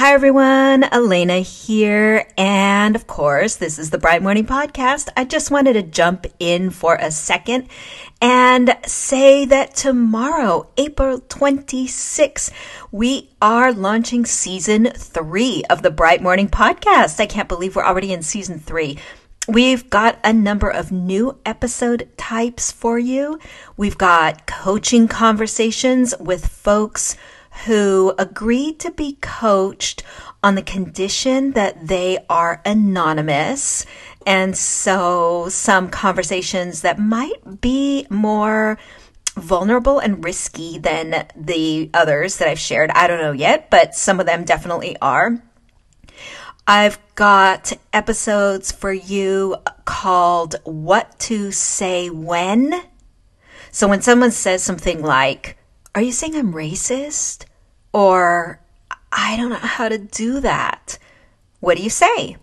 Hi, everyone. Elena here. And of course, this is the Bright Morning Podcast. I just wanted to jump in for a second and say that tomorrow, April 26th, we are launching season three of the Bright Morning Podcast. I can't believe we're already in season three. We've got a number of new episode types for you. We've got coaching conversations with folks who agreed to be coached on the condition that they are anonymous. And so some conversations that might be more vulnerable and risky than the others that I've shared. I don't know yet, but some of them definitely are. I've got episodes for you called What to Say When. So when someone says something like, Are you saying I'm racist? Or I don't know how to do that. What do you say?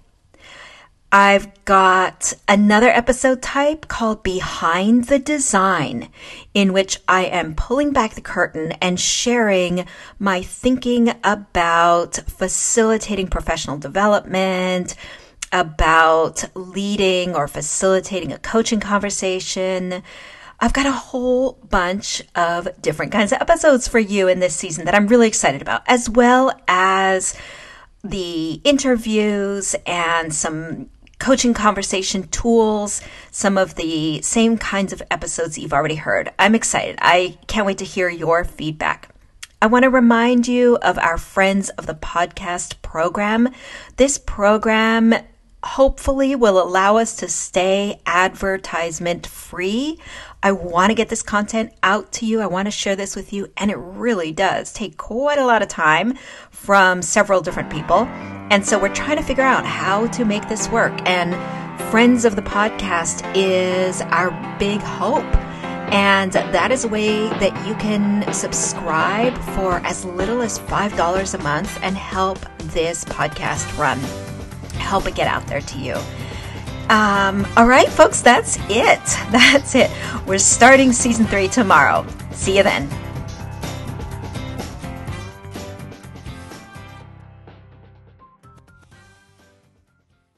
I've got another episode type called Behind the Design, in which I am pulling back the curtain and sharing my thinking about facilitating professional development, about leading or facilitating a coaching conversation, I've got a whole bunch of different kinds of episodes for you in this season that I'm really excited about, as well as the interviews and some coaching conversation tools, some of the same kinds of episodes you've already heard. I'm excited. I can't wait to hear your feedback. I want to remind you of our Friends of the Podcast program. This program hopefully will allow us to stay advertisement free I want to get this content out to you. I want to share this with you. And it really does take quite a lot of time from several different people. And so we're trying to figure out how to make this work. And Friends of the Podcast is our big hope. And that is a way that you can subscribe for as little as $5 a month and help this podcast run, help it get out there to you. Um, all right, folks, that's it. That's it. We're starting season three tomorrow. See you then.